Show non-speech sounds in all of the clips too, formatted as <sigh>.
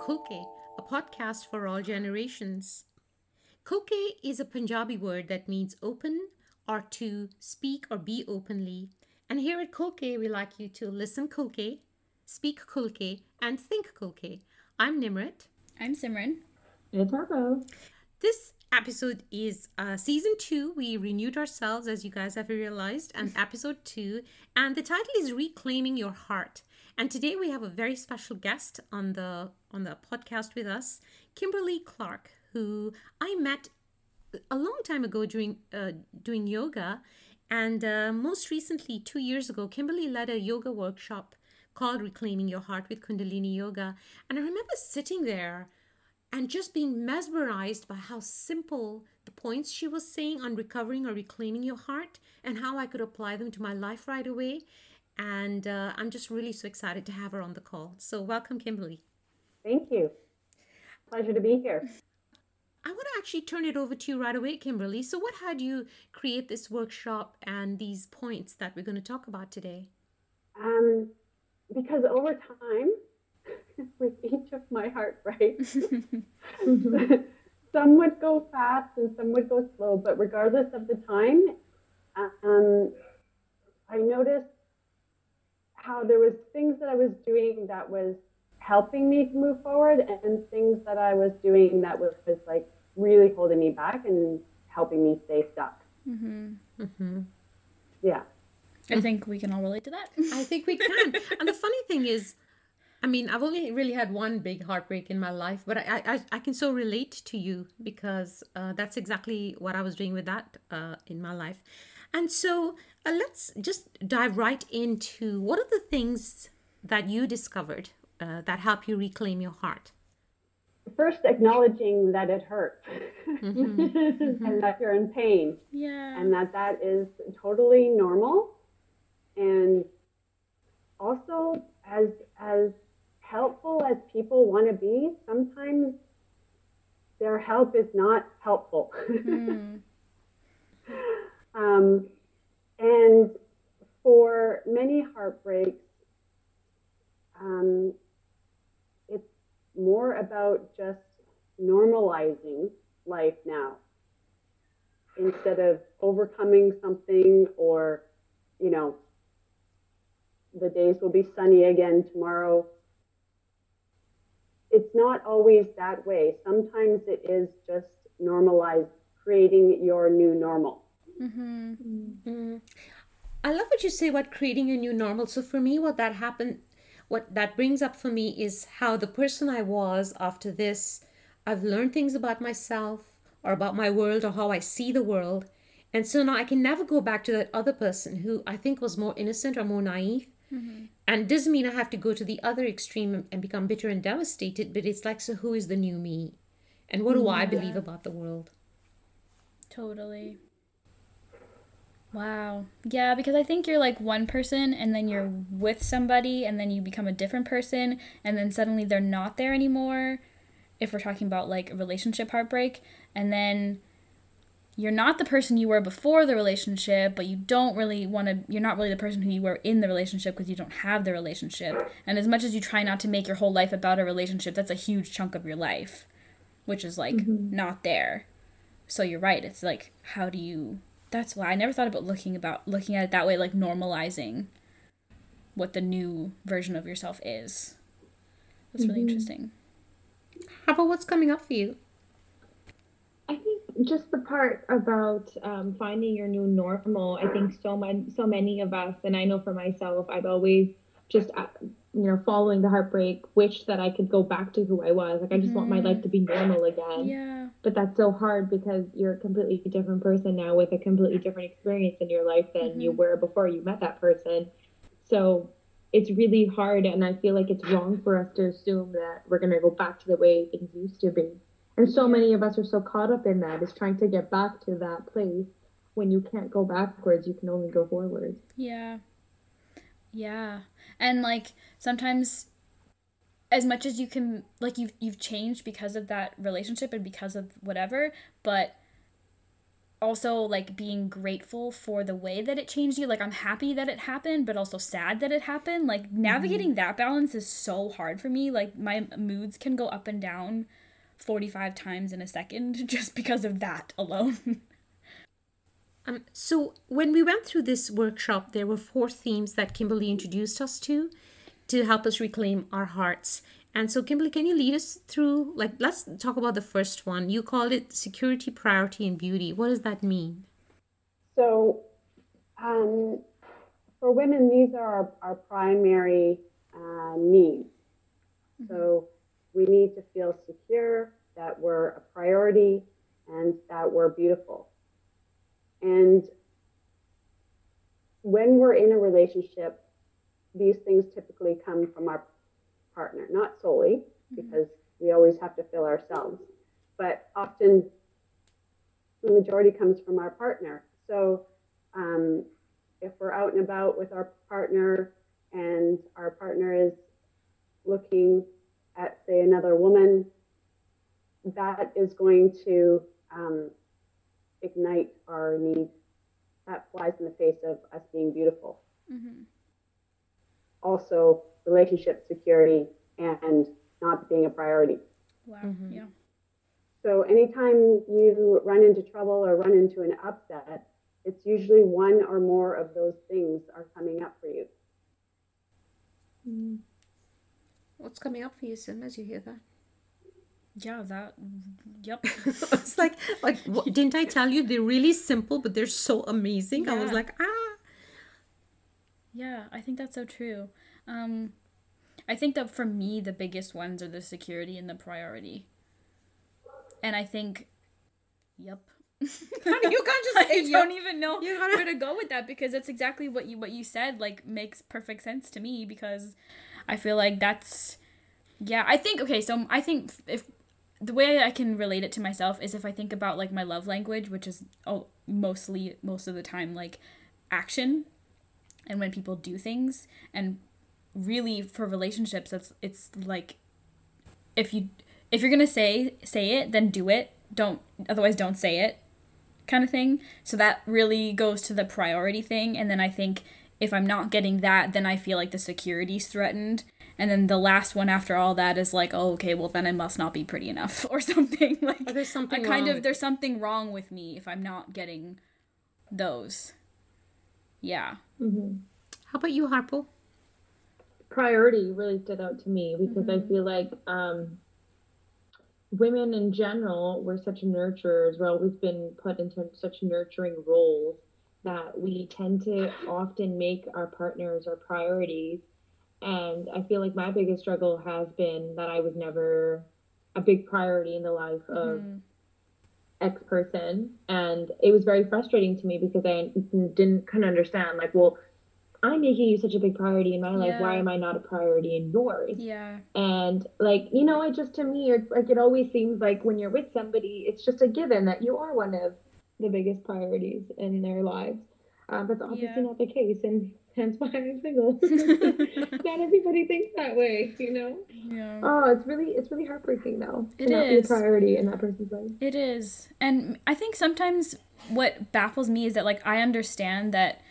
Khulke, a podcast for all generations. Khulke is a Punjabi word that means open or to speak or be openly. And here at Khulke, we like you to listen Khulke, speak Khulke, and think Khulke. I'm Nimrit. I'm Simran. It's Harpo. This episode is uh, season two. We renewed ourselves, as you guys have realized, and <laughs> episode two. And the title is Reclaiming Your Heart. And today we have a very special guest on the on the podcast with us, Kimberly Clark, who I met a long time ago during uh, doing yoga, and uh, most recently two years ago, Kimberly led a yoga workshop called Reclaiming Your Heart with Kundalini Yoga, and I remember sitting there and just being mesmerized by how simple the points she was saying on recovering or reclaiming your heart and how I could apply them to my life right away. And uh, I'm just really so excited to have her on the call. So, welcome, Kimberly. Thank you. Pleasure to be here. I want to actually turn it over to you right away, Kimberly. So, what had you create this workshop and these points that we're going to talk about today? Um, because over time, <laughs> with each of my heartbreaks, <laughs> some would go fast and some would go slow, but regardless of the time, um, I noticed how there was things that I was doing that was helping me to move forward and things that I was doing that was, was like really holding me back and helping me stay stuck. Mm-hmm. Mm-hmm. Yeah. I think we can all relate to that. <laughs> I think we can. and the funny thing is, I mean, I've only really had one big heartbreak in my life, but I I, I can so relate to you because uh, that's exactly what I was doing with that uh, in my life. And so uh, let's just dive right into what are the things that you discovered uh, that help you reclaim your heart? First, acknowledging that it hurts mm-hmm. <laughs> and that you're in pain. Yeah. And that that is totally normal. And also, as as helpful as people want to be, sometimes their help is not helpful. Mm. <laughs> um, and for many heartbreaks, um, more about just normalizing life now instead of overcoming something or, you know, the days will be sunny again tomorrow. It's not always that way. Sometimes it is just normalized, creating your new normal. Mm-hmm. Mm-hmm. I love what you say about creating a new normal. So for me, what that happened, what that brings up for me is how the person I was after this, I've learned things about myself or about my world or how I see the world. And so now I can never go back to that other person who I think was more innocent or more naive. Mm-hmm. And doesn't mean I have to go to the other extreme and become bitter and devastated, but it's like, so who is the new me? And what do yeah. I believe about the world? Totally. Wow. Yeah, because I think you're like one person and then you're with somebody and then you become a different person and then suddenly they're not there anymore. If we're talking about like a relationship heartbreak, and then you're not the person you were before the relationship, but you don't really want to, you're not really the person who you were in the relationship because you don't have the relationship. And as much as you try not to make your whole life about a relationship, that's a huge chunk of your life, which is like mm-hmm. not there. So you're right. It's like, how do you, that's why I never thought about looking about, looking at it that way, like normalizing what the new version of yourself is. That's really mm-hmm. interesting. How about what's coming up for you? I think just the part about um, finding your new normal. I think so many, so many of us, and I know for myself, I've always just, uh, you know, following the heartbreak, wished that I could go back to who I was. Like I just mm-hmm. want my life to be normal again. Yeah. But that's so hard because you're a completely different person now with a completely different experience in your life than mm-hmm. you were before you met that person. So it's really hard, and I feel like it's wrong for us to assume that we're gonna go back to the way things used to be. And so many of us are so caught up in that is trying to get back to that place when you can't go backwards, you can only go forward. Yeah. Yeah. And like sometimes as much as you can like you've you've changed because of that relationship and because of whatever, but also like being grateful for the way that it changed you. Like i'm happy that it happened but also sad that it happened. Like navigating mm-hmm. that balance is so hard for me. Like my moods can go up and down 45 times in a second <laughs> just because of that alone <laughs> Um, so when we went through this workshop, there were four themes that Kimberly introduced us to to help us reclaim our hearts. And so, Kimberly, can you lead us through? Like, let's talk about the first one. You called it security, priority, and beauty. What does that mean? So, um, for women, these are our, our primary uh, needs. So, we need to feel secure, that we're a priority, and that we're beautiful. And when we're in a relationship, these things typically come from our partner, not solely, because we always have to fill ourselves, but often the majority comes from our partner. So um, if we're out and about with our partner and our partner is looking at, say, another woman, that is going to um, ignite our needs, That flies in the face of us being beautiful. Mm-hmm. Also, relationship security and not being a priority. wow mm-hmm. yeah So anytime you run into trouble or run into an upset, it's usually one or more of those things are coming up for you. Mm. What's coming up for you, Sim, as you hear that? Yeah that yep <laughs> it's like, like, what, didn't I tell you they're really simple, but they're so amazing? I was like, ah. Yeah, I think that's so true. Um, I think that for me, the biggest ones are the security and the priority. And I think, yep. you can't just <laughs> I say don't even know You gotta- where to go with that because that's exactly what you what you said. Like makes perfect sense to me because I feel like that's yeah. I think okay. So I think if the way I can relate it to myself is if I think about like my love language, which is oh, mostly most of the time like action, and when people do things, and really for relationships, it's it's like if you if you're gonna say say it, then do it. Don't otherwise don't say it, kind of thing. So that really goes to the priority thing, and then I think if I'm not getting that, then I feel like the security's threatened. And then the last one after all that is like, oh, okay, well then I must not be pretty enough <laughs> or something. <laughs> Like Or there's something I kind wrong of there's something wrong with me if I'm not getting those. Yeah. How about you, Harpo? priority really stood out to me because I feel like um, women in general, we're such nurturers. We're always been put into such nurturing roles that we tend to often make our partners our priorities. And I feel like my biggest struggle has been that I was never a big priority in the life of X person. And it was very frustrating to me because I didn't kind of understand, like, well, I'm making you such a big priority in my life. Why am I not a priority in yours? Yeah. And like, you know, it just to me, it's like it always seems like when you're with somebody, it's just a given that you are one of the biggest priorities in their lives. Um, but that's obviously Yeah. not the case, and hence why I'm single. <laughs> <laughs> not everybody thinks that way, you know. Yeah. Oh, it's really, it's really heartbreaking though It to not be a priority in that person's life. It is. And I think sometimes what baffles me is that like I understand that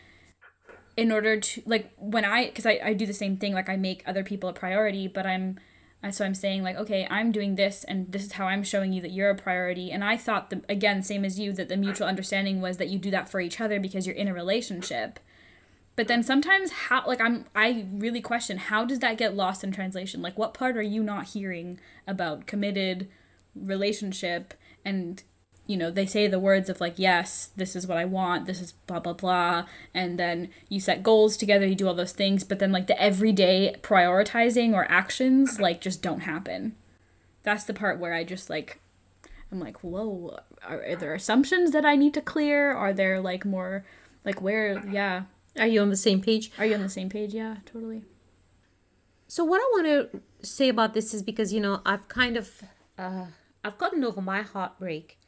in order to like when I because I, I do the same thing, like I make other people a priority, but I'm I- so I'm saying like, okay, I'm doing this and this is how I'm showing you that you're a priority. And I thought the again, same as you, that the mutual understanding was that you do that for each other because you're in a relationship. But then sometimes how like I'm I really question how does that get lost in translation? Like what part are you not hearing about committed relationship? And you know they say the words of like yes this is what i want this is blah blah blah. And then you set goals together you do all those things but then like the everyday prioritizing or actions like just don't happen. That's the part where i just like i'm like whoa are, are there assumptions that i need to clear? Are there like more like where yeah Are you on the same page? are you on the same page yeah totally So what I want to say about this is because you know I've kind of uh, I've gotten over my heartbreak,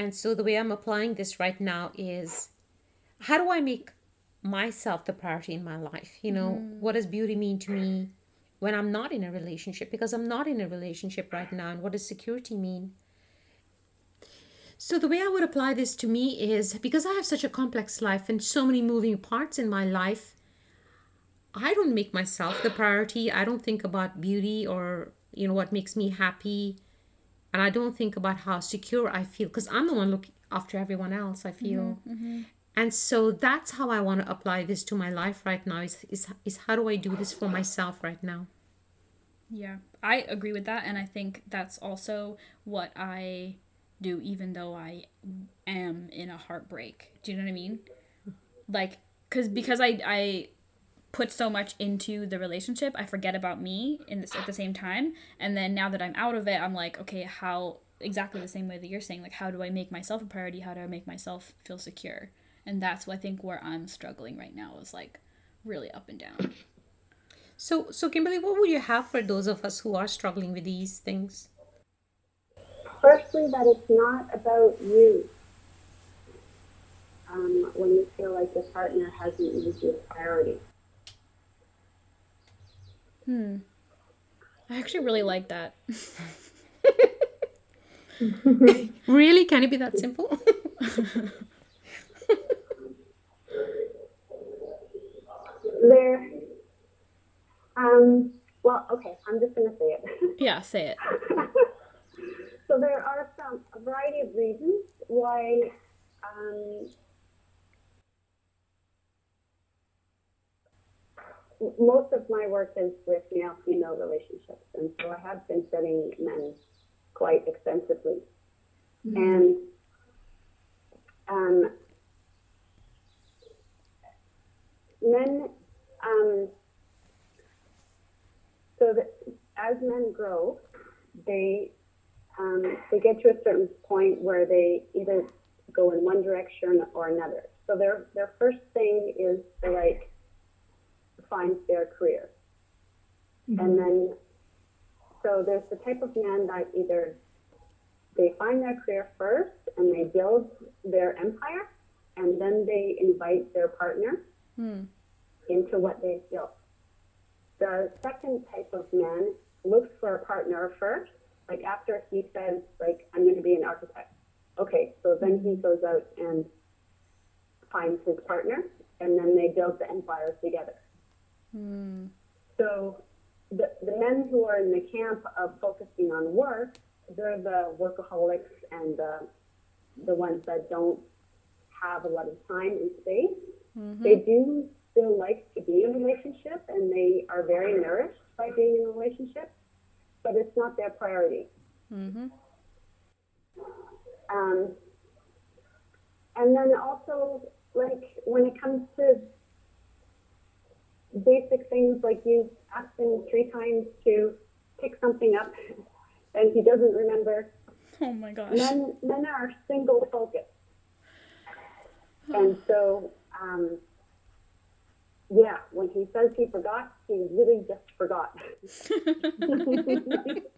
and so the way I'm applying this right now is, how do I make myself the priority in my life? You know, what does beauty mean to me when I'm not in a relationship? Because I'm not in a relationship right now, and what does security mean? So, the way I would apply this to me is because I have such a complex life and so many moving parts in my life, I don't make myself the priority. I don't think about beauty or, you know, what makes me happy. And I don't think about how secure I feel because I'm the one looking after everyone else, I feel. Mm-hmm, mm-hmm. And so that's how I want to apply this to my life right now is, is, is how do I do this for myself right now? Yeah, I agree with that, and I think that's also what I do, even though I am in a heartbreak. Do you know what I mean? Like, cause because I I put so much into the relationship, I forget about me in this at the same time, and then now that I'm out of it, I'm like, okay, how exactly the same way that you're saying, like, how do I make myself a priority? How do I make myself feel secure? And that's what I think where I'm struggling right now is like really up and down. So, so Kimberly, what would you have for those of us who are struggling with these things? Firstly, that it's not about you. Um, when you feel like your partner hasn't made you a priority. Hmm. I actually really like that. <laughs> Really? Can it be that simple? <laughs> There, um, well, okay, I'm just going to say it. yeah, say it. <laughs> so there are some a variety of reasons why um, most of my work is with male female relationships, and so I have been studying men quite extensively, and um, men. Um, so that as men grow, they um, they get to a certain point where they either go in one direction or another. So their their first thing is to like find their career, and then so there's the type of man that either they find their career first and they build their empire, and then they invite their partner into what they've built. The second type of man looks for a partner first, like after he says, like, I'm going to be an architect. Okay, so then he goes out and finds his partner, and then they build the empire together. Hmm. So the, the men who are in the camp of focusing on work, they're the workaholics and the, the ones that don't have a lot of time and space. Mm-hmm. They do still like to be in a relationship and they are very nourished by being in a relationship, but it's not their priority. Um, and then also, like, when it comes to basic things like you ask him three times to pick something up and he doesn't remember, <laughs> Oh my gosh. men, men are single focused. And so, um, yeah, when he says he forgot, he really just forgot. Damn it! <laughs>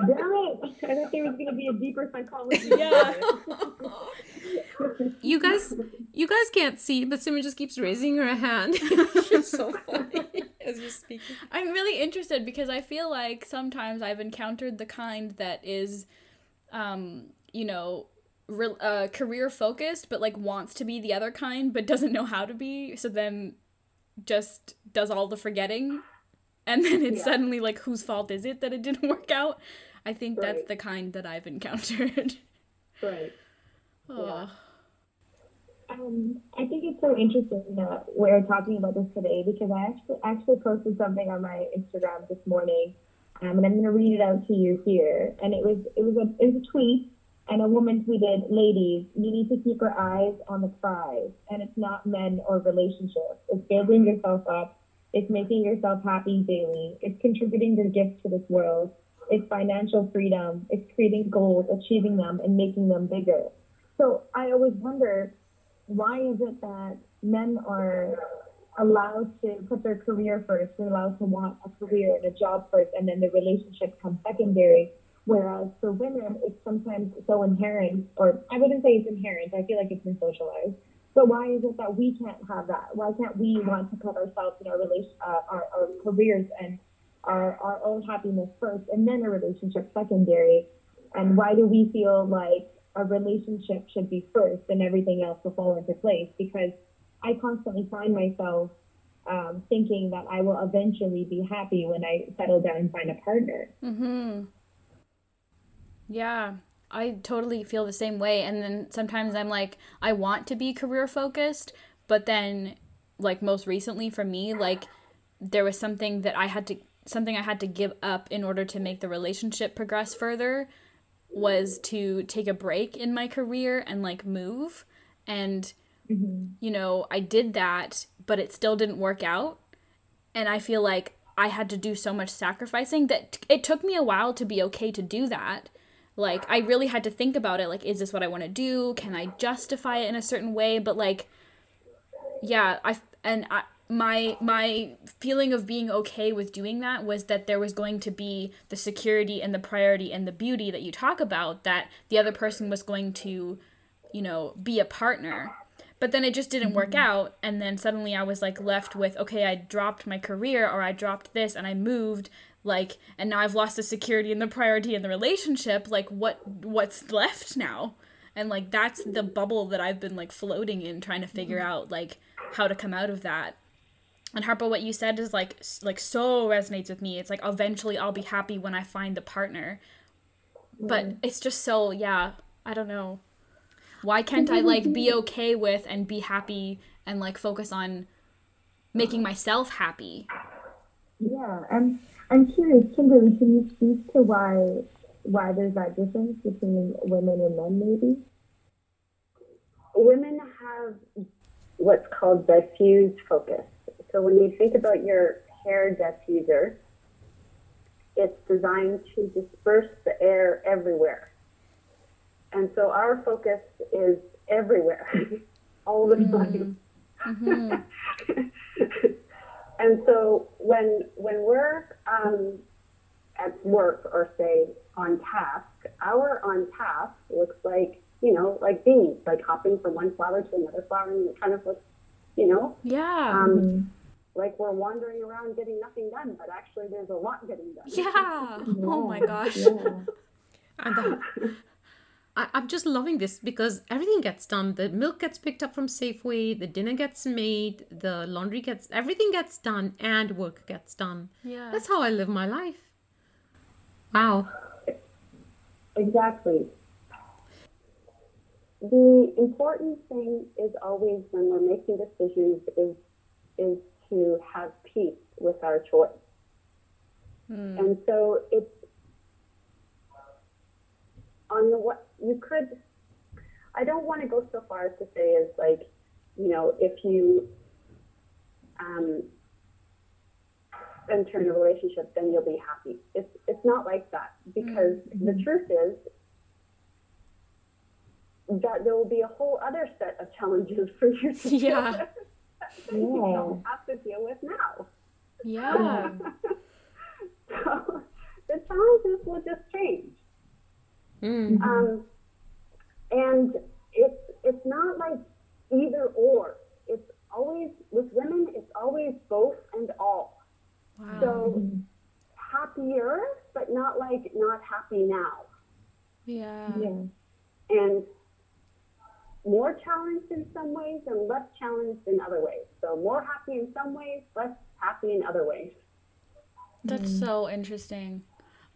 I thought there was gonna be a deeper psychology. Yeah. <laughs> You guys, you guys can't see, but Simran just keeps raising her hand. <laughs> it's so funny as you're speaking. I'm really interested because I feel like sometimes I've encountered the kind that is, um, you know, re- uh, career focused, but like wants to be the other kind, but doesn't know how to be. So then just does all the forgetting. And then it's Yeah. suddenly like, whose fault is it that it didn't <laughs> work out? I think that's the kind that I've encountered. right. <laughs> oh. Um, I think it's so interesting that we're talking about this today because I actually actually posted something on my Instagram this morning, um, and I'm going to read it out to you here. And it was it was a it was a tweet, and a woman tweeted, "Ladies, you need to keep your eyes on the prize, and it's not men or relationships. It's building yourself up. It's making yourself happy daily. It's contributing your gifts to this world. It's financial freedom. It's creating goals, achieving them, and making them bigger." So I always wonder why is it that men are allowed to put their career first, they're allowed to want a career and a job first, and then the relationship comes secondary. Whereas for women, it's sometimes so inherent, or I wouldn't say it's inherent, I feel like it's been socialized. So why is it that we can't have that? Why can't we want to put ourselves in our relation, uh, our, our careers and our, our own happiness first, and then a relationship secondary? And why do we feel like a relationship should be first and everything else will fall into place because I constantly find myself um, thinking that I will eventually be happy when I settle down and find a partner. Mm-hmm. Yeah, I totally feel the same way. And then sometimes I'm like, I want to be career focused, but then, like, most recently for me, like, there was something that I had to, something I had to give up in order to make the relationship progress further was to take a break in my career and, like, move. And, mm-hmm. you know, I did that, but it still didn't work out. And I feel like I had to do so much sacrificing that it took me a while to be okay to do that like i really had to think about it like is this what i want to do? Can i justify it in a certain way? But like yeah i and i my my feeling of being okay with doing that was that there was going to be the security and the priority and the beauty that you talk about that the other person was going to you know be a partner. But then it just didn't work mm-hmm. out and then suddenly i was like left with okay i dropped my career or i dropped this and i moved like and now i've lost the security and the priority in the relationship like what what's left now? And like that's the bubble that i've been like floating in trying to figure mm-hmm. out like how to come out of that. And harpo what you said is like like so resonates with me. It's like eventually i'll be happy when i find the partner. But mm. it's just so yeah i don't know. Why can't i like be <laughs> okay with and be happy and like focus on making myself happy? Yeah and I'm curious, Kimberly, can you speak to why why there's that difference between women and men, maybe? Women have what's called diffuse focus. So when you think about your hair diffuser, it's designed to disperse the air everywhere. And so our focus is everywhere, <laughs> all the mm-hmm. time. Mm-hmm. <laughs> And so when when we're um, at work or say on task, our on task looks like you know like bees, like hopping from one flower to another flower, and it kind of looks, you know, yeah. Um, like we're wandering around getting nothing done, but actually there's a lot getting done. Yeah. yeah. Oh my gosh. Yeah. <laughs> and the, I, am just loving this because everything gets done. The milk gets picked up from Safeway, the dinner gets made, the laundry gets, everything gets done, and work gets done. Yeah. That's how I live my life. Wow. Exactly. The important thing is always when we're making decisions is is to have peace with our choice. Hmm. And so it's on the what you could I don't want to go so far as to say is like, you know, if you um, enter in a relationship, then you'll be happy. It's it's not like that because mm-hmm. the truth is that there will be a whole other set of challenges for you to yeah. deal with that you don't have to deal with now. Yeah. <laughs> so the challenges will just change. Mm-hmm. Um, and it's it's not like either or. It's always with women. It's always both and all. Wow. So happier, but not like not happy now. Yeah. Yeah. And more challenged in some ways and less challenged in other ways. So more happy in some ways, less happy in other ways. That's mm. so interesting.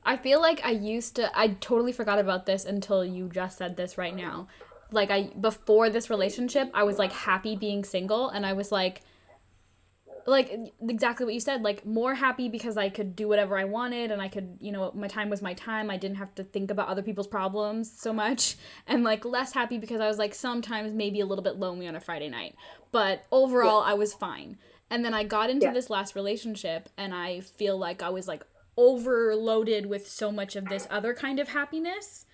I feel like I used to I totally forgot about this until you just said this right now. Like I before this relationship, I was like happy being single and I was like like exactly what you said, like more happy because I could do whatever I wanted and I could, you know, my time was my time. I didn't have to think about other people's problems so much <laughs> and like less happy because I was like sometimes maybe a little bit lonely on a Friday night. But overall, yeah. I was fine. And then I got into yeah. this last relationship and I feel like I was like overloaded with so much of this other kind of happiness.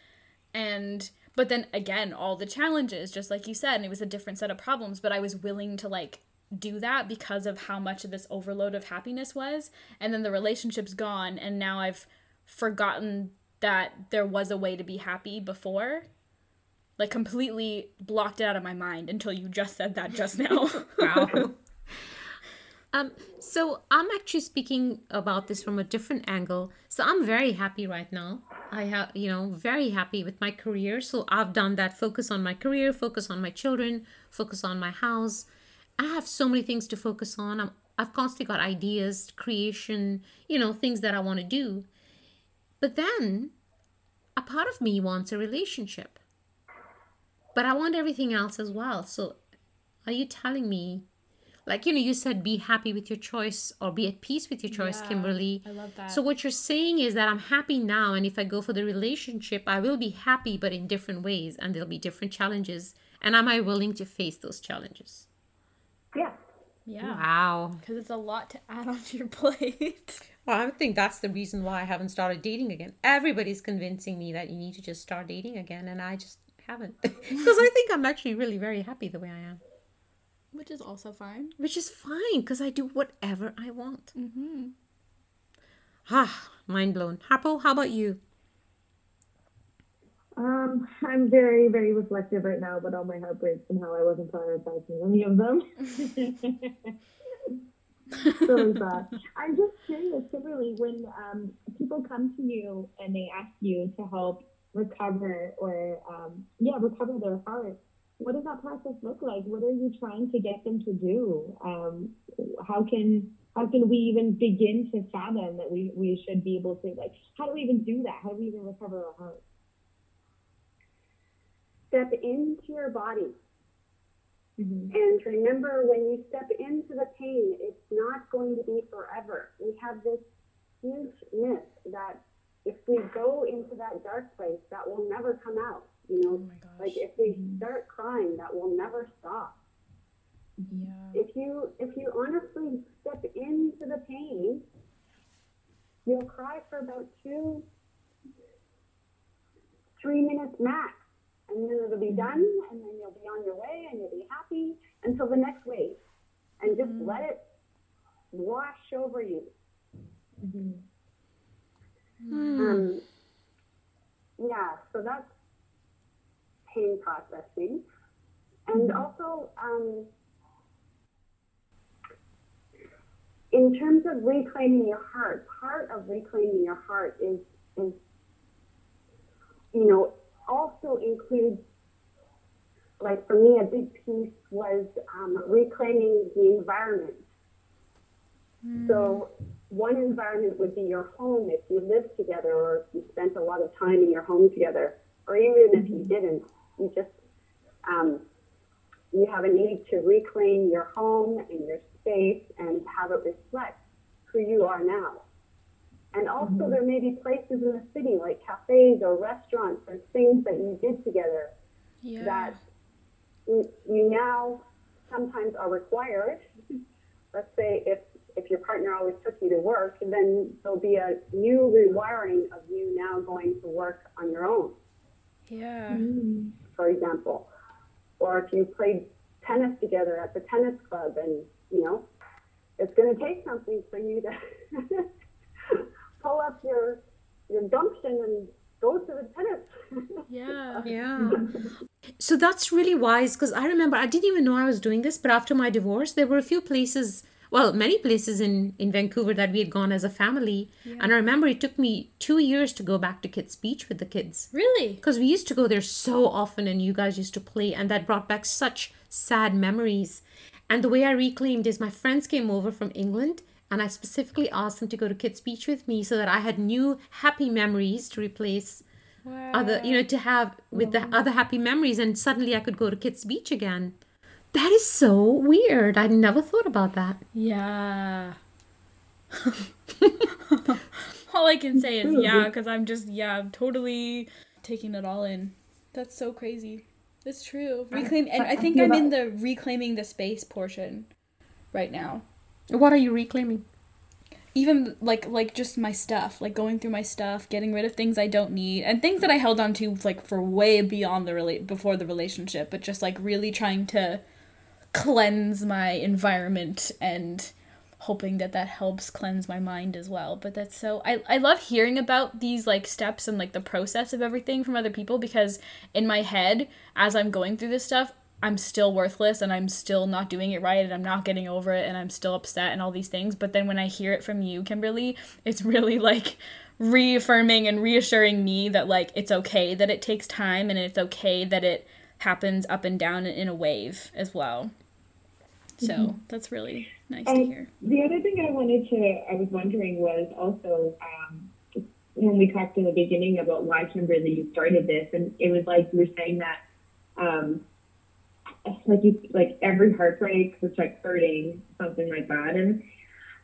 And but then again all the challenges just like you said and it was a different set of problems but i was willing to like do that because of how much of this overload of happiness was. And then the relationship's gone and now i've forgotten that there was a way to be happy before. Like completely blocked it out of my mind until you just said that just now. <laughs> Wow um, so I'm actually speaking about this from a different angle. So I'm very happy right now. I have, you know, very happy with my career. So I've done that focus on my career, focus on my children, focus on my house. I have so many things to focus on. I'm, I've constantly got ideas, creation, you know, things that I want to do. But then a part of me wants a relationship. But I want everything else as well. So are you telling me like you know you said be happy with your choice or be at peace with your choice Yeah, kimberly I love that. so what you're saying is that i'm happy now and if i go for the relationship i will be happy but in different ways and there'll be different challenges and am i willing to face those challenges Yeah. Yeah. wow Because it's a lot to add <laughs> onto your plate. well i think that's the reason why i haven't started dating again everybody's convincing me that you need to just start dating again and i just haven't <laughs> because i think i'm actually really very happy the way i am Which is also fine. which is fine because I do whatever I want. Mm-hmm. Ah, mind blown. Harpo, how about you? Um, I'm very, very reflective right now about all my heartbreaks and how I wasn't prioritizing any of them. <laughs> so sad. I'm just curious, Kimberly, when um, people come to you and they ask you to help recover or, um, yeah, recover their heart, what does that process look like? What are you trying to get them to do? Um, how can how can we even begin to fathom that we, we should be able to like how do we even do that? How do we even recover our heart? Step into your body. Mhm. And remember, when you step into the pain, it's not going to be forever. We have this huge myth that if we go into that dark place, that will never come out. You know, Oh my gosh. like if we mm-hmm. start crying, that will never stop. Yeah. If you if you honestly step into the pain, you'll cry for about two, three minutes max, and then it'll be done, mm-hmm. and then you'll be on your way, and you'll be happy until the next wave, and just mm-hmm. let it wash over you. Hmm. Um, yeah, so that's pain processing. And also, um, in terms of reclaiming your heart, part of reclaiming your heart is, is you know, also includes, like for me, a big piece was um, reclaiming the environment. So one environment would be your home if you lived together or if you spent a lot of time in your home together, or even if you didn't, you just um, you have a need to reclaim your home and your space and have it reflect who you are now. And also, there may be places in the city like cafes or restaurants or things that you did together Yeah. that you, you now sometimes are required. <laughs> Let's say if if your partner always took you to work, then there'll be a new rewiring of you now going to work on your own, yeah. For example. Or if you played tennis together at the tennis club and, you know, it's going to take something for you to <laughs> pull up your, your gumption and go to the tennis. <laughs> Yeah. Yeah. <laughs> so that's really wise because I remember I didn't even know I was doing this, but after my divorce, there were a few places, well, many places in, in Vancouver that we had gone as a family. And I remember it took me two years to go back to Kits Beach with the kids. Really? Because we used to go there so often and you guys used to play, and that brought back such sad memories. And the way I reclaimed is my friends came over from England and I specifically asked them to go to Kits Beach with me so that I had new happy memories to replace Wow. other, you know, to have with the other happy memories. And suddenly I could go to Kits Beach again. That is so weird. I never thought about that. Yeah. <laughs> all I can say is yeah, because I'm just yeah, I'm totally taking it all in. That's so crazy. It's true. Reclaim, and I think I'm in the reclaiming the space portion right now. What are you reclaiming? Even like like just my stuff, like going through my stuff, getting rid of things I don't need, and things that I held on to like for way beyond the relate before the relationship, but just like really trying to cleanse my environment and hoping that that helps cleanse my mind as well but that's so I, I love hearing about these like steps and like the process of everything from other people because in my head as i'm going through this stuff i'm still worthless and i'm still not doing it right and i'm not getting over it and i'm still upset and all these things but then when i hear it from you kimberly it's really like reaffirming and reassuring me that like it's okay that it takes time and it's okay that it happens up and down in a wave as well. So mm-hmm. that's really nice and to hear. The other thing I wanted to, I was wondering was also um, when we talked in the beginning about why Kimberly you started this, and it was like you were saying that, um, like you like every heartbreak was like hurting, something like that, and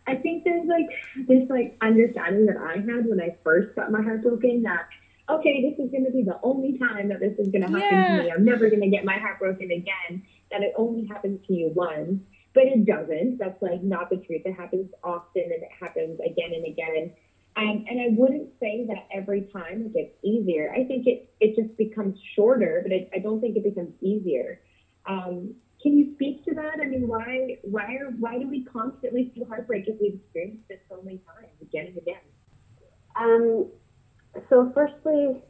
I think there's like this like understanding that I had when I first got my heart broken that okay, this is going to be the only time that this is going to happen yeah. to me. I'm never going to get my heart broken again. That it only happens to you once, but it doesn't. That's like not the truth. It happens often and it happens again and again. Um, and I wouldn't say that every time it gets easier. I think it, it just becomes shorter, but it, I don't think it becomes easier. Um, can you speak to that? I mean, why why are why do we constantly feel heartbreak if we've experienced it so many times again and again? Um, so firstly,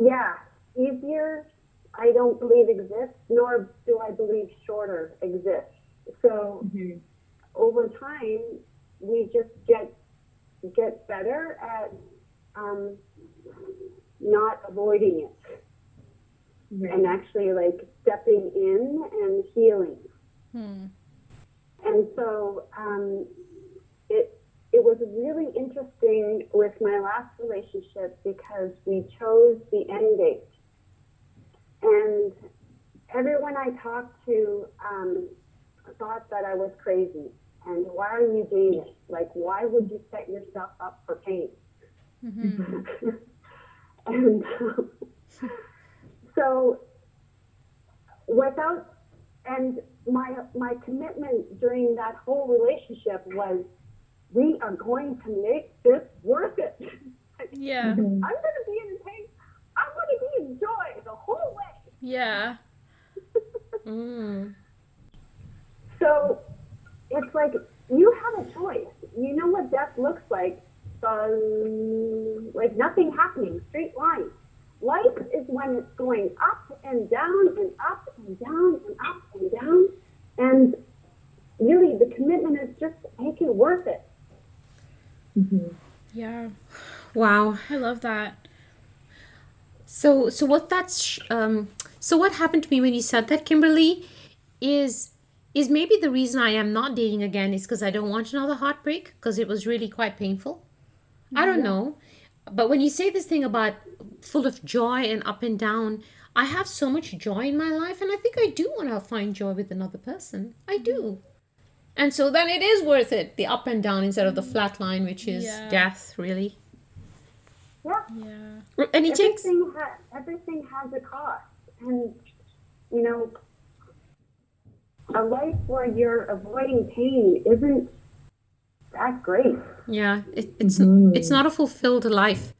yeah, easier I don't believe exists, nor do I believe shorter exists. So mm-hmm. over time, we just get get better at um, not avoiding it right. and actually like stepping in and healing. Hmm. And so um, it it was really interesting with my last relationship because we chose the end date. And everyone I talked to um, thought that I was crazy. And why are you doing this? Like, why would you set yourself up for pain? Mm-hmm. <laughs> and um, so, without, and my my commitment during that whole relationship was we are going to make this worth it. <laughs> Yeah. I'm going to be in pain. I'm going to be in joy the whole way. Yeah. <laughs> mm. So it's like you have a choice. You know what death looks like. Um, like nothing happening, straight line. Life is when it's going up and down and up and down and up and down. And really, the commitment is just make it worth it. Mm-hmm. Yeah. Wow. I love that. So, so what that's um, so what happened to me when you said that, Kimberly, is is maybe the reason I am not dating again is because I don't want another heartbreak because it was really quite painful. I don't know, but when you say this thing about full of joy and up and down, I have so much joy in my life, and I think I do want to find joy with another person. I do. And so then it is worth it, the up and down instead of the flat line, which is yeah. death, really. Yeah. Yeah. Any everything, ha- everything has a cost. And, you know, a life where you're avoiding pain isn't that great. Yeah, it, it's mm. it's not a fulfilled life,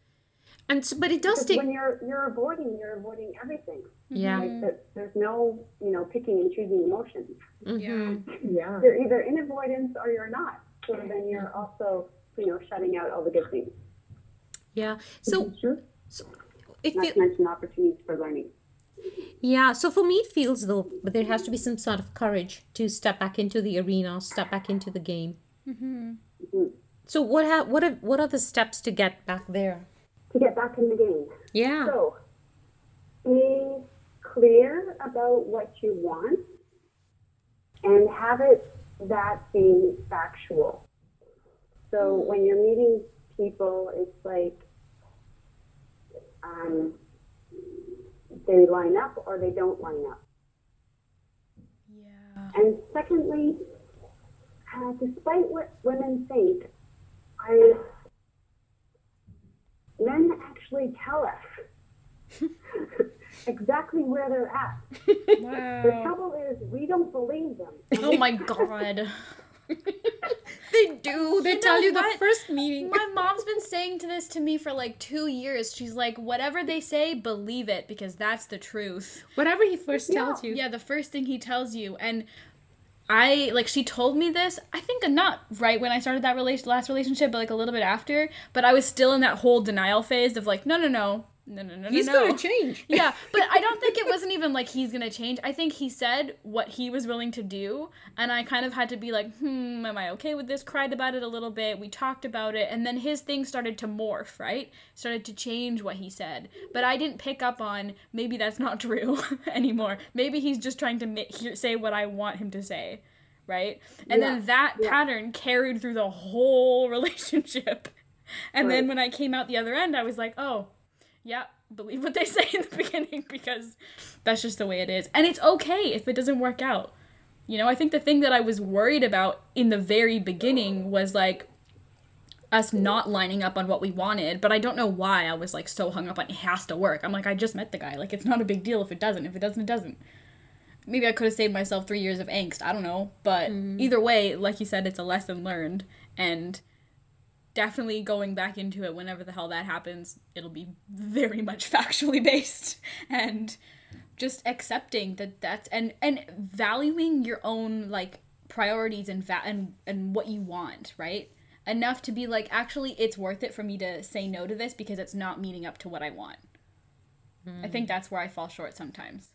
and so, but it does take. When you're you're avoiding, you're avoiding everything. Yeah. Like there's no, you know, picking and choosing emotions. Mm-hmm. Yeah. You're either in avoidance or you're not. So then you're also, you know, shutting out all the good things. Yeah. So, so if not you, to mention opportunities for learning. Yeah, so for me it feels though, but there has to be some sort of courage to step back into the arena, step back into the game. Mm-hmm. Mm-hmm. So what ha- what are what are the steps to get back there? To get back in the game. Yeah. So be clear about what you want and have it that being factual. So when you're meeting people, it's like um, they line up or they don't line up. Yeah. And secondly, uh, despite what women think, I men actually tell us <laughs> exactly where they're at. Wow. The trouble is we don't believe them. Oh my god. <laughs> they do. They you tell you what? the first meeting. My mom's been saying to this to me for like two years. She's like, whatever they say, believe it because that's the truth. Whatever he first yeah. tells you. Yeah, the first thing he tells you. And I like she told me this. I think not right when I started that relation last relationship, but like a little bit after. But I was still in that whole denial phase of like, no, no, no, no, no, no, He's no, no. gonna change. <laughs> yeah, but I don't think it <laughs> wasn't even like he's gonna change. I think he said what he was willing to do, and I kind of had to be like, hmm, am I okay with this? Cried about it a little bit. We talked about it, and then his thing started to morph, right? Started to change what he said, but I didn't pick up on maybe that's not <laughs> true anymore. Maybe he's just trying to ma- hear, say what I want him to say, right? And then that pattern carried through the whole relationship. And then when I came out the other end, I was like, oh, yeah, believe what they <laughs> say in the beginning because that's just the way it is. And it's okay if it doesn't work out. You know, I think the thing that I was worried about in the very beginning was like us not lining up on what we wanted, but I don't know why I was like so hung up on it has to work. I'm like, I just met the guy. Like, it's not a big deal if it doesn't. If it doesn't, it doesn't. Maybe I could have saved myself three years of angst. I don't know. But mm-hmm. either way, like you said, it's a lesson learned. And definitely going back into it whenever the hell that happens it'll be very much <laughs> factually based and just accepting that that's and and valuing your own like priorities and va- and and what you want right? Enough to be like actually it's worth it for me to say no to this because it's not meeting up to what i want. I think that's where i fall short sometimes.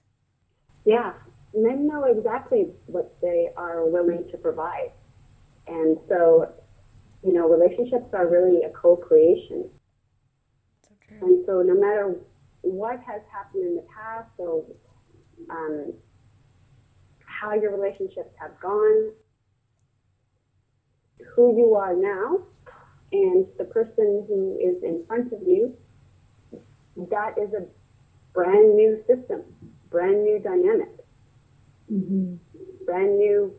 Yeah, men know exactly what they are willing to provide. And so, you know, relationships are really a co creation. so And so, no matter what has happened in the past or um, how your relationships have gone, who you are now, and the person who is in front of you, that is a brand new system, brand new dynamic, Mm-hmm. brand new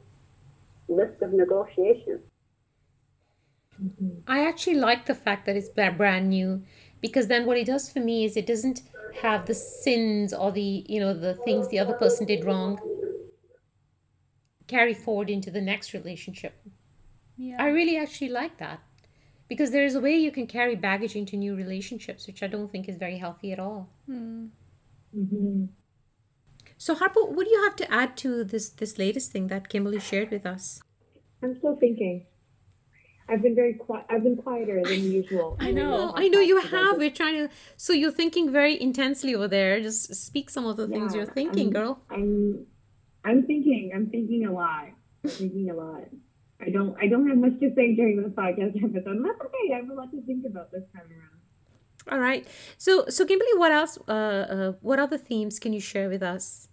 list of negotiations. I actually like the fact that it's brand new because then what it does for me is it doesn't have the sins or the you know the things the other person did wrong carry forward into the next relationship. yeah I really actually like that because there is a way you can carry baggage into new relationships, which I don't think is very healthy at all. Mm-hmm. So Harpo, what do you have to add to this this latest thing that Kimberly shared with us? I'm still thinking. I've been very quiet. I've been quieter than usual. I know. I know you have. We're trying to. So you're thinking very intensely over there. Just speak some of the things Yeah, you're thinking, I'm- girl. I'm I'm thinking. I'm thinking a lot. I'm thinking a lot. I don't I don't have much to say during this podcast <laughs> episode. That's okay. I have a lot to think about this time around. All right. So, so Kimberly, what else? Uh, uh, what other themes can you share with us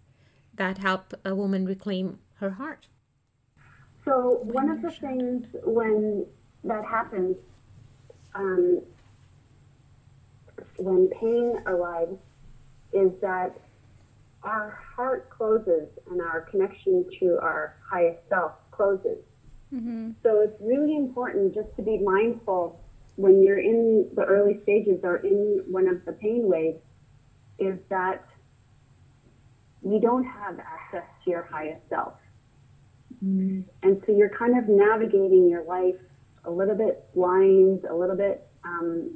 that help a woman reclaim her heart? So one of the things when that happens, um, when pain arrives, is that our heart closes and our connection to our highest self closes. So it's really important just to be mindful when you're in the early stages or in one of the pain waves, is that you don't have access to your highest self. And so you're kind of navigating your life a little bit blind, a little bit, um,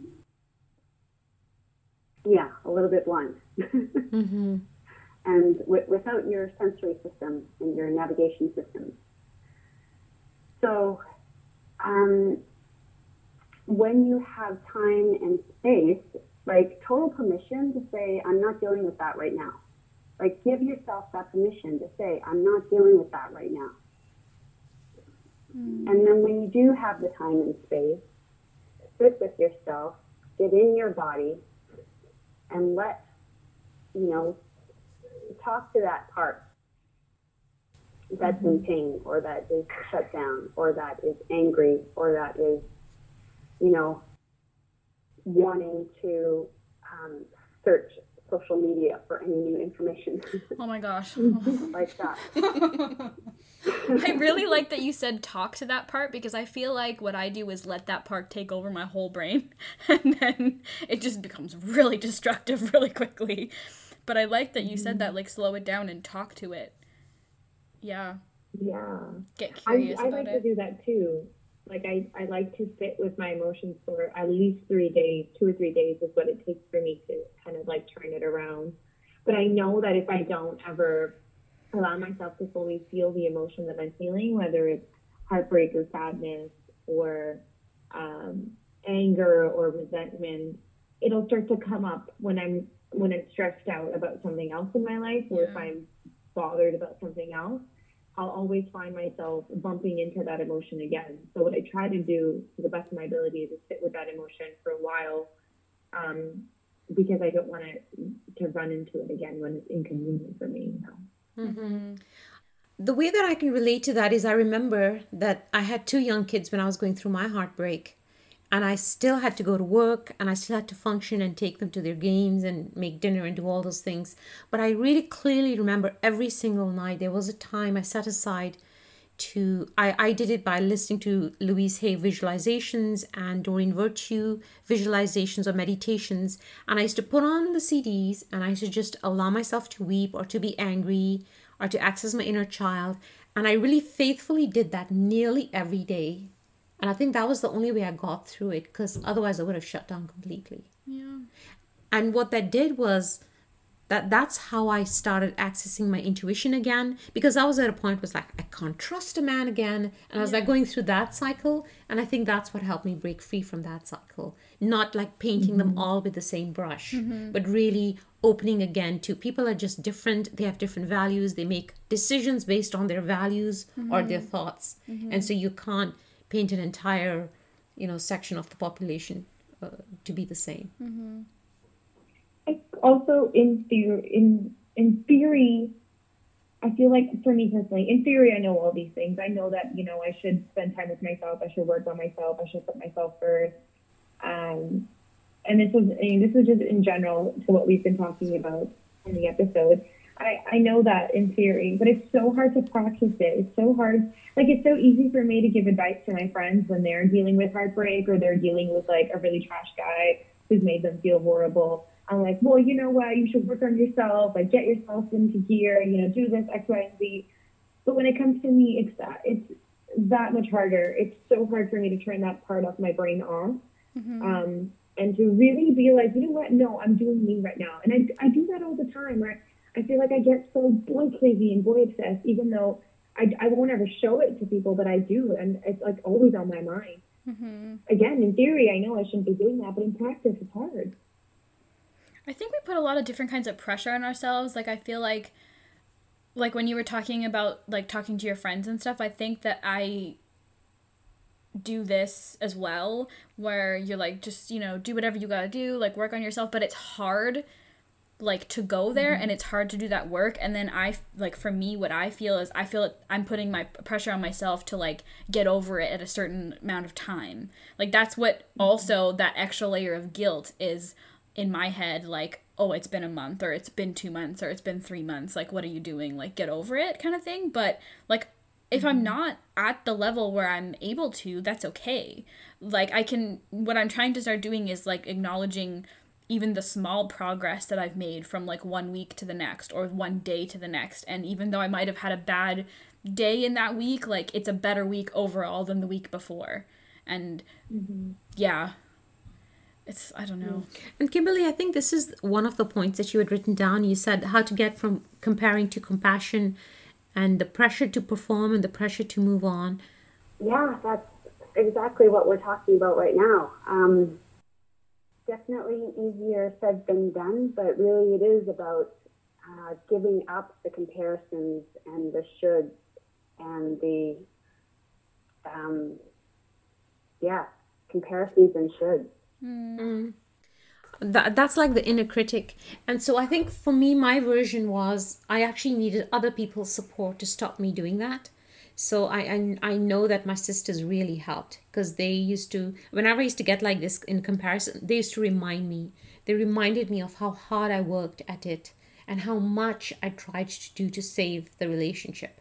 yeah, a little bit blind. <laughs> Mm-hmm. and w- without your sensory system and your navigation system. So, um, when you have time and space, like total permission to say, I'm not dealing with that right now. Like, give yourself that permission to say, I'm not dealing with that right now. And then when you do have the time and space, sit with yourself, get in your body, and let, you know, talk to that part that's in pain or that is shut down or that is angry or that is, you know, wanting to um, search social media for any new information. Oh my gosh. <laughs> Like that. <laughs> <laughs> I really like that you said talk to that part because I feel like what I do is let that part take over my whole brain <laughs> and then it just becomes really destructive <laughs> really quickly. But I like that you said that like slow it down and talk to it. Yeah, Yeah. get I, curious I about like to do that too. Like I, I like to sit with my emotions for at least three days, two or three days is what it takes for me to kind of like turn it around. But I know that if I don't ever allow myself to fully feel the emotion that I'm feeling, whether it's heartbreak or sadness or um, anger or resentment, it'll start to come up when I'm when I'm stressed out about something else in my life, or if I'm bothered about something else. I'll always find myself bumping into that emotion again. So what I try to do to the best of my ability is to sit with that emotion for a while, um, because I don't want to to run into it again when it's inconvenient for me. You know. Mm-hmm. The way that I can relate to that is I remember that I had two young kids when I was going through my heartbreak. And I still had to go to work and I still had to function and take them to their games and make dinner and do all those things. But I really clearly remember every single night there was a time I set aside to I, I did it by listening to Louise Hay visualizations and Doreen Virtue visualizations or meditations. And I used to put on the CDs and I used to just allow myself to weep or to be angry or to access my inner child. And I really faithfully did that nearly every day. And I think that was the only way I got through it because otherwise I would have shut down completely. Yeah. And what that did was that that's how I started accessing my intuition again because I was at a point was like I can't trust a man again. And I was like going through that cycle and I think that's what helped me break free from that cycle. Not like painting them mm-hmm. all with the same brush mm-hmm. but really opening again to people are just different. They have different values. They make decisions based on their values or mm-hmm. their thoughts. And so you can't paint an entire you know section of the population uh, to be the same I also in theory, in in theory, I feel like for me personally, in theory, I know all these things. I know that you know I should spend time with myself. I should work on myself. I should put myself first. Um, and this was I mean, this is just in general to what we've been talking about in the episode. I, I know that in theory, but it's so hard to practice it. It's so hard. Like it's so easy for me to give advice to my friends when they're dealing with heartbreak or they're dealing with like a really trash guy who's made them feel horrible. I'm like, well, you know what? You should work on yourself. Like, get yourself into gear. You know, do this X, Y, and Z. But when it comes to me, it's that it's that much harder. It's so hard for me to turn that part of my brain off, um, and to really be like, you know what? No, I'm doing me right now, and I, I do that all the time. Where I feel like I get so boy crazy and boy obsessed, even though I, I won't ever show it to people, but I do, and it's like always on my mind. Again, in theory, I know I shouldn't be doing that, but in practice, it's hard. I think we put a lot of different kinds of pressure on ourselves. Like I feel like like when you were talking about like talking to your friends and stuff, I think that I do this as well where you're like just, you know, do whatever you got to do, like work on yourself, but it's hard like to go there mm-hmm. and it's hard to do that work. And then i like for me what i feel is i feel i'm putting my pressure on myself to like get over it at a certain amount of time. Like that's what mm-hmm. also that extra layer of guilt is in my head like oh it's been a month or it's been two months or it's been three months like what are you doing? Like get over it kind of thing. But like if i'm mm-hmm. not at the level where i'm able to that's okay. Like i can what i'm trying to start doing is like acknowledging even the small progress that I've made from like one week to the next or one day to the next. And even though I might have had a bad day in that week, like it's a better week overall than the week before. And mm-hmm. yeah, it's, I don't know. And Kimberly, I think this is one of the points that you had written down. You said how to get from comparing to compassion and the pressure to perform and the pressure to move on. Yeah, that's exactly what we're talking about right now. Um, definitely easier said than done, but really it is about uh, giving up the comparisons and the shoulds and the, um, yeah, comparisons and shoulds. Mm. Mm. That, that's like the inner critic. And so I think for me, my version was I actually needed other people's support to stop me doing that. So I, I, I know that my sisters really helped because they used to, whenever I used to get like this in comparison, they used to remind me. They reminded me of how hard I worked at it and how much I tried to do to save the relationship.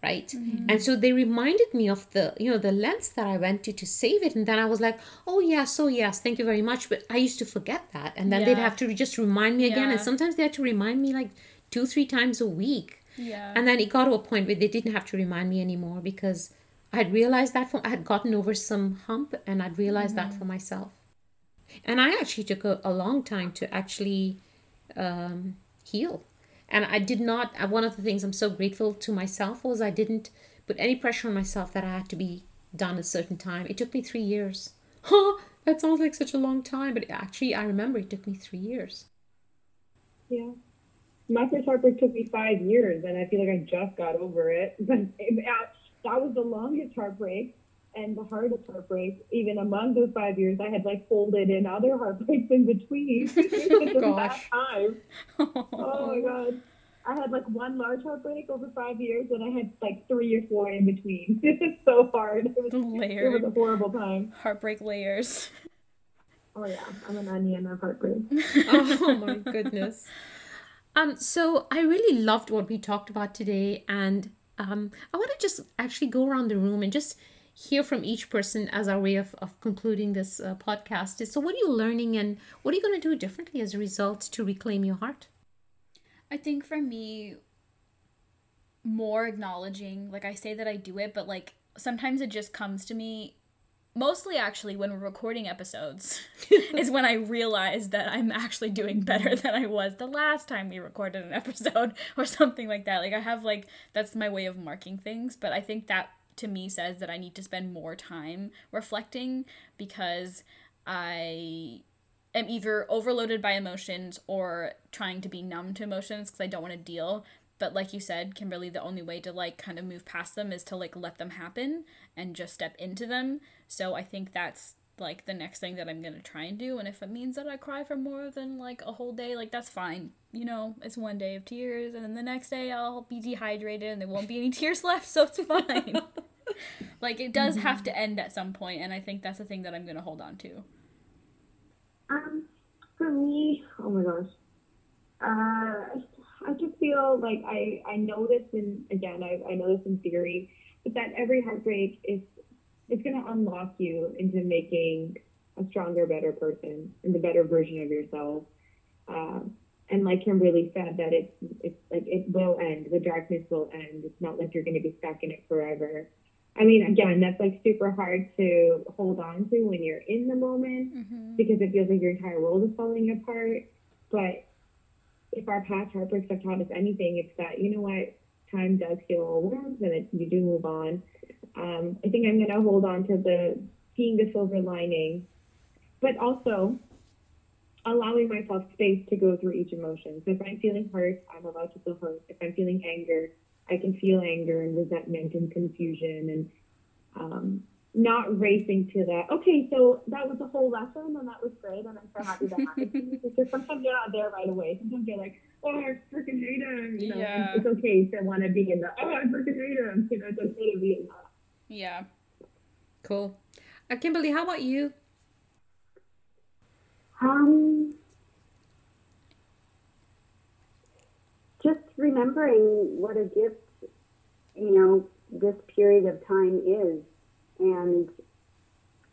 Right. And so they reminded me of the, you know, the lengths that I went to to save it. And then I was like, oh, yes, oh, yes, thank you very much. But I used to forget that. And then they'd have to just remind me again. And sometimes they had to remind me like two, three times a week. Yeah. And then it got to a point where they didn't have to remind me anymore because I had realized that for, I had gotten over some hump and I'd realized that for myself. And I actually took a, a long time to actually um, heal. And I did not, uh, one of the things I'm so grateful to myself was I didn't put any pressure on myself that I had to be done a certain time. It took me three years. <laughs> Huh? That sounds like such a long time, but actually, I remember it took me three years. Yeah. My first heartbreak took me five years, and I feel like I just got over it. <laughs> But that was the longest heartbreak and the hardest heartbreak. Even among those five years, I had like folded in other heartbreaks in between. <laughs> Oh, that time. <laughs> Oh my god. I had like one large heartbreak over five years, and I had like three or four in between. <laughs> it's so hard. It was, The it was a horrible time. heartbreak layers. Oh yeah, I'm an onion of heartbreak. oh my goodness. Um, so I really loved what we talked about today, and um, I want to just actually go around the room and just hear from each person as our way of, of concluding this uh, podcast. So, what are you learning, and what are you going to do differently as a result to reclaim your heart? I think for me, more acknowledging, like I say that I do it, but like sometimes it just comes to me. Mostly, actually, when we're recording episodes, <laughs> is when I realize that I'm actually doing better than I was the last time we recorded an episode <laughs> or something like that. Like, I have, like, that's my way of marking things, but I think that to me says that I need to spend more time reflecting because I am either overloaded by emotions or trying to be numb to emotions because I don't want to deal. But like you said, Kimberly, the only way to like kind of move past them is to like let them happen and just step into them. So I think that's like the next thing that I'm gonna try and do. And if it means that I cry for more than like a whole day, like that's fine. You know, it's one day of tears, and then the next day I'll be dehydrated and there won't be any <laughs> tears left, so it's fine. <laughs> like it does have to end at some point, and I think that's the thing that I'm gonna hold on to. Um, for me, oh my gosh, uh, I just feel like I I know this in again I I know this in theory, but that every heartbreak is it's gonna unlock you into making a stronger, better person and the better version of yourself. Um, and like Kimberly said, that it's it's like it will end. The darkness will end. It's not like you're gonna be stuck in it forever. I mean, again, that's like super hard to hold on to when you're in the moment Mm-hmm. because it feels like your entire world is falling apart. But if our past heartbreaks have taught us anything, it's that you know what, time does heal all wounds, and it, you do move on. Um, I think I'm gonna hold on to the seeing the silver lining, but also allowing myself space to go through each emotion. So if I'm feeling hurt, I'm allowed to feel hurt. If I'm feeling anger, I can feel anger and resentment and confusion and um, not racing to that. Okay, so that was a whole lesson and that was great and I'm so happy that happened. Because sometimes you're not there right away. Sometimes you're like, oh, I freaking hate him. You know, Yeah. it's okay to want to be in the, oh, I freaking hate him. You know, it's okay to be in that. Yeah. Cool. Uh, Kimberly, how about you? Um, just remembering what a gift, you know, this period of time is, and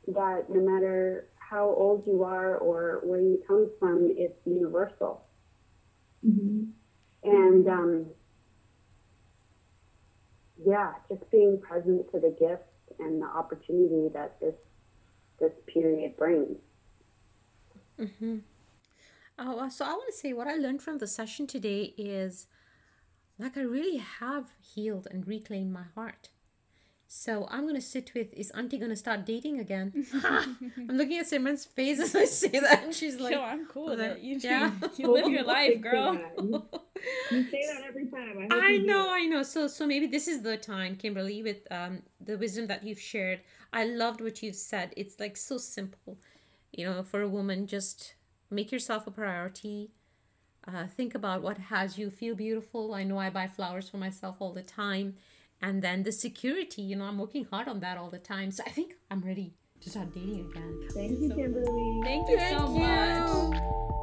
that no matter how old you are or where you come from, it's universal. Mm-hmm. And um, yeah, just being present to the gift and the opportunity that this this period brings. Mm-hmm. Oh, uh, so I want to say what I learned from the session today is like I really have healed and reclaimed my heart. So I'm gonna sit with is Auntie gonna start dating again? <laughs> I'm looking at Simran's face as I say that, and she's like, Yo, I'm cool with it. You, yeah. <laughs> you live your life, girl. You say that every time. I, I know. I know. So, so maybe this is the time, Kimberly, with um the wisdom that you've shared. I loved what you've said. It's like so simple, you know, for a woman. Just make yourself a priority. Uh, think about what has you feel beautiful. I know I buy flowers for myself all the time, and then the security. You know, I'm working hard on that all the time. So I think I'm ready to start dating again. Thank you, Kimberly. Thank you so you. much.